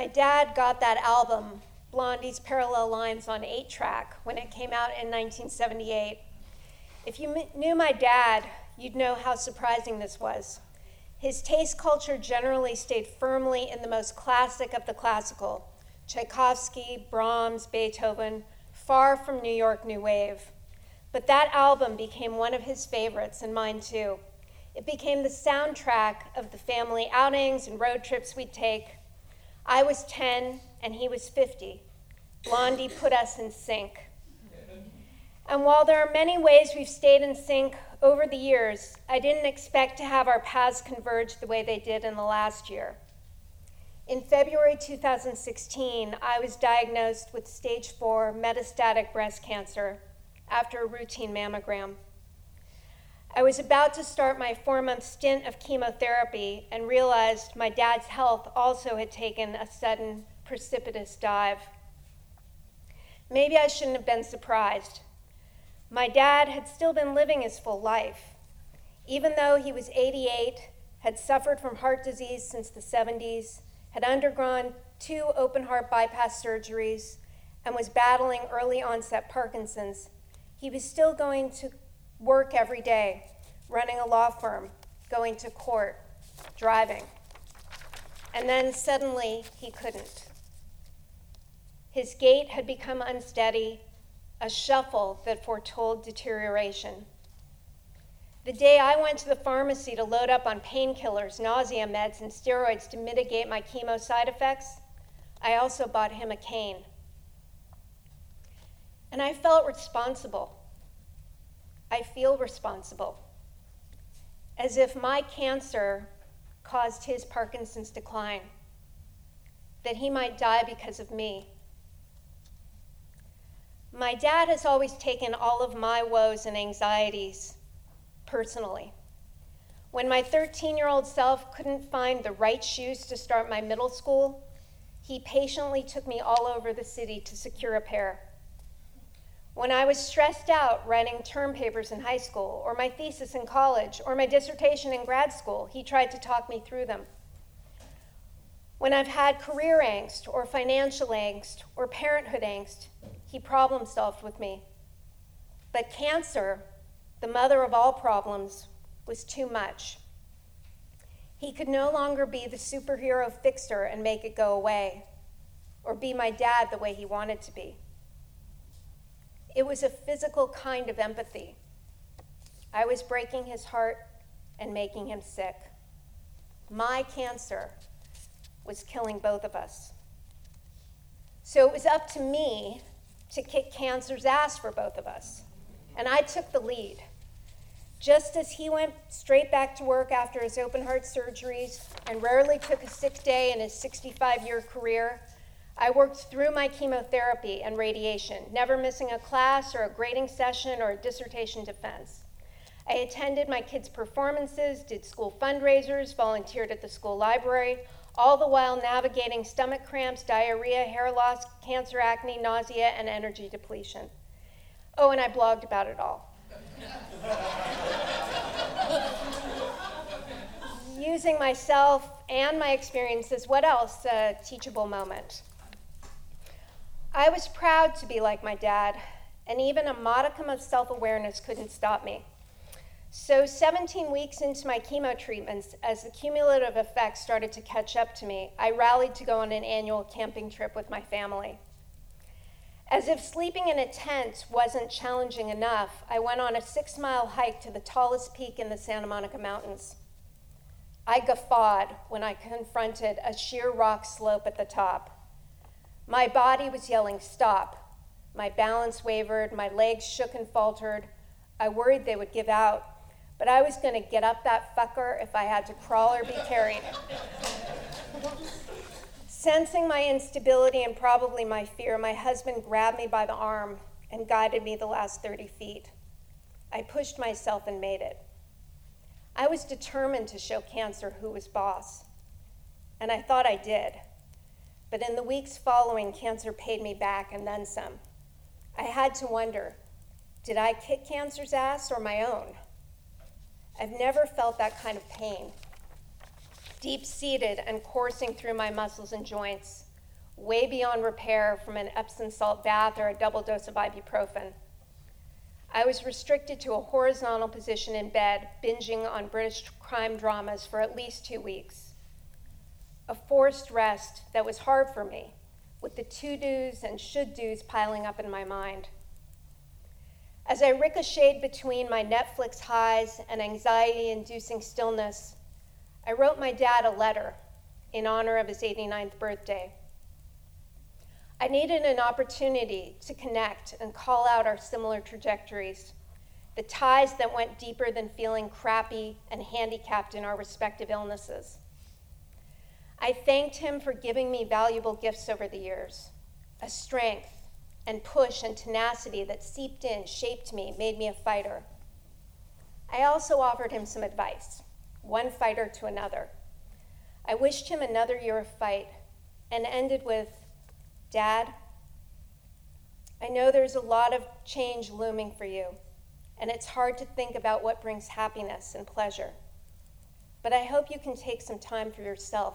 My dad got that album, Blondie's Parallel Lines, on 8 track when it came out in 1978. If you m- knew my dad, you'd know how surprising this was. His taste culture generally stayed firmly in the most classic of the classical Tchaikovsky, Brahms, Beethoven, far from New York New Wave. But that album became one of his favorites, and mine too. It became the soundtrack of the family outings and road trips we'd take. I was 10 and he was 50. Blondie put us in sync. And while there are many ways we've stayed in sync over the years, I didn't expect to have our paths converge the way they did in the last year. In February 2016, I was diagnosed with stage four metastatic breast cancer after a routine mammogram. I was about to start my four month stint of chemotherapy and realized my dad's health also had taken a sudden, precipitous dive. Maybe I shouldn't have been surprised. My dad had still been living his full life. Even though he was 88, had suffered from heart disease since the 70s, had undergone two open heart bypass surgeries, and was battling early onset Parkinson's, he was still going to work every day, running a law firm, going to court, driving. And then suddenly he couldn't. His gait had become unsteady, a shuffle that foretold deterioration. The day I went to the pharmacy to load up on painkillers, nausea meds, and steroids to mitigate my chemo side effects, I also bought him a cane. And I felt responsible. I feel responsible. As if my cancer caused his Parkinson's decline, that he might die because of me. My dad has always taken all of my woes and anxieties personally. When my 13 year old self couldn't find the right shoes to start my middle school, he patiently took me all over the city to secure a pair. When I was stressed out writing term papers in high school, or my thesis in college, or my dissertation in grad school, he tried to talk me through them. When I've had career angst, or financial angst, or parenthood angst, he problem solved with me. But cancer, the mother of all problems, was too much. He could no longer be the superhero fixer and make it go away, or be my dad the way he wanted to be. It was a physical kind of empathy. I was breaking his heart and making him sick. My cancer was killing both of us. So it was up to me to kick cancer's ass for both of us. And I took the lead. Just as he went straight back to work after his open heart surgeries and rarely took a sick day in his 65 year career, I worked through my chemotherapy and radiation, never missing a class or a grading session or a dissertation defense. I attended my kids' performances, did school fundraisers, volunteered at the school library, all the while navigating stomach cramps, diarrhea, hair loss, cancer, acne, nausea, and energy depletion. Oh, and I blogged about it all. Using myself and my experiences, what else? A teachable moment. I was proud to be like my dad, and even a modicum of self awareness couldn't stop me. So, 17 weeks into my chemo treatments, as the cumulative effects started to catch up to me, I rallied to go on an annual camping trip with my family. As if sleeping in a tent wasn't challenging enough, I went on a six mile hike to the tallest peak in the Santa Monica Mountains. I guffawed when I confronted a sheer rock slope at the top. My body was yelling, Stop. My balance wavered, my legs shook and faltered. I worried they would give out, but I was going to get up that fucker if I had to crawl or be carried. Sensing my instability and probably my fear, my husband grabbed me by the arm and guided me the last 30 feet. I pushed myself and made it. I was determined to show cancer who was boss, and I thought I did. But in the weeks following, cancer paid me back and then some. I had to wonder did I kick cancer's ass or my own? I've never felt that kind of pain. Deep seated and coursing through my muscles and joints, way beyond repair from an Epsom salt bath or a double dose of ibuprofen. I was restricted to a horizontal position in bed, binging on British crime dramas for at least two weeks. A forced rest that was hard for me, with the to dos and should dos piling up in my mind. As I ricocheted between my Netflix highs and anxiety inducing stillness, I wrote my dad a letter in honor of his 89th birthday. I needed an opportunity to connect and call out our similar trajectories, the ties that went deeper than feeling crappy and handicapped in our respective illnesses. I thanked him for giving me valuable gifts over the years a strength and push and tenacity that seeped in, shaped me, made me a fighter. I also offered him some advice, one fighter to another. I wished him another year of fight and ended with Dad, I know there's a lot of change looming for you, and it's hard to think about what brings happiness and pleasure. But I hope you can take some time for yourself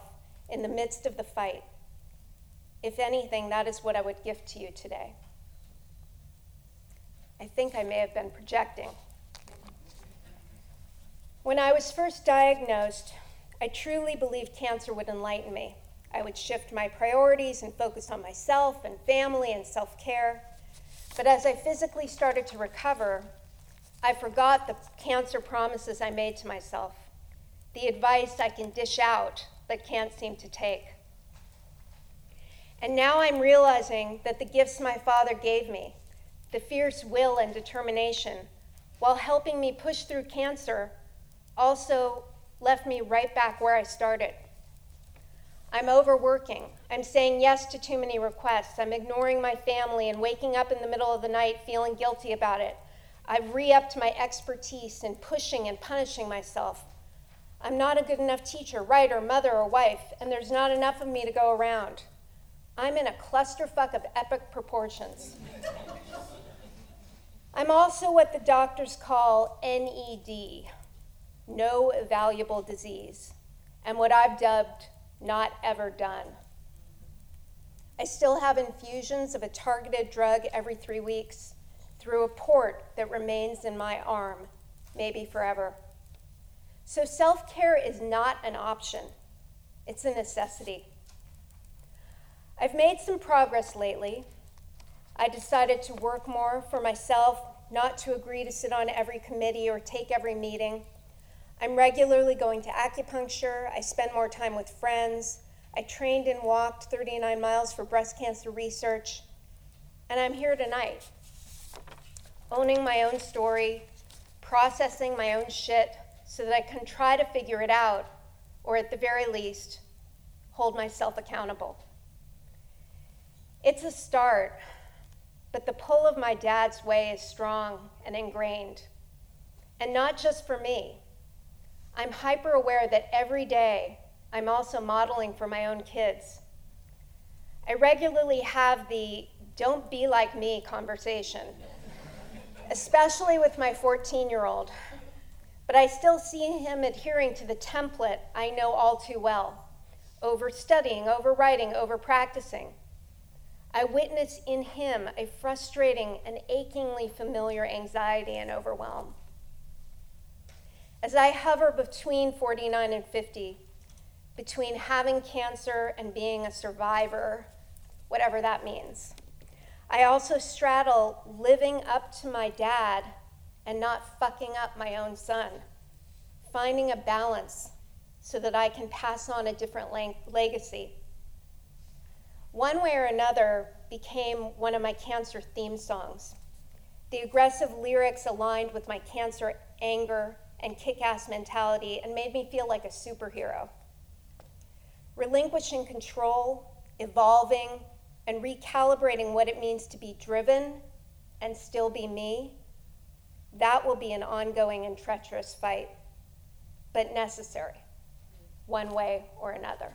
in the midst of the fight. If anything, that is what I would gift to you today. I think I may have been projecting. When I was first diagnosed, I truly believed cancer would enlighten me. I would shift my priorities and focus on myself and family and self care. But as I physically started to recover, I forgot the cancer promises I made to myself, the advice I can dish out but can't seem to take. And now I'm realizing that the gifts my father gave me, the fierce will and determination, while helping me push through cancer, also left me right back where I started. I'm overworking. I'm saying yes to too many requests. I'm ignoring my family and waking up in the middle of the night feeling guilty about it. I've re upped my expertise in pushing and punishing myself. I'm not a good enough teacher, writer, mother, or wife, and there's not enough of me to go around. I'm in a clusterfuck of epic proportions. I'm also what the doctors call NED, no evaluable disease, and what I've dubbed not ever done. I still have infusions of a targeted drug every three weeks through a port that remains in my arm, maybe forever. So self care is not an option, it's a necessity. I've made some progress lately. I decided to work more for myself, not to agree to sit on every committee or take every meeting. I'm regularly going to acupuncture. I spend more time with friends. I trained and walked 39 miles for breast cancer research. And I'm here tonight, owning my own story, processing my own shit so that I can try to figure it out, or at the very least, hold myself accountable. It's a start, but the pull of my dad's way is strong and ingrained. And not just for me. I'm hyper aware that every day I'm also modeling for my own kids. I regularly have the don't be like me conversation, especially with my 14 year old. But I still see him adhering to the template I know all too well over studying, over writing, over practicing. I witness in him a frustrating and achingly familiar anxiety and overwhelm. As I hover between 49 and 50, between having cancer and being a survivor, whatever that means, I also straddle living up to my dad and not fucking up my own son, finding a balance so that I can pass on a different legacy. One Way or Another became one of my cancer theme songs. The aggressive lyrics aligned with my cancer anger and kick ass mentality and made me feel like a superhero. Relinquishing control, evolving, and recalibrating what it means to be driven and still be me, that will be an ongoing and treacherous fight, but necessary, one way or another.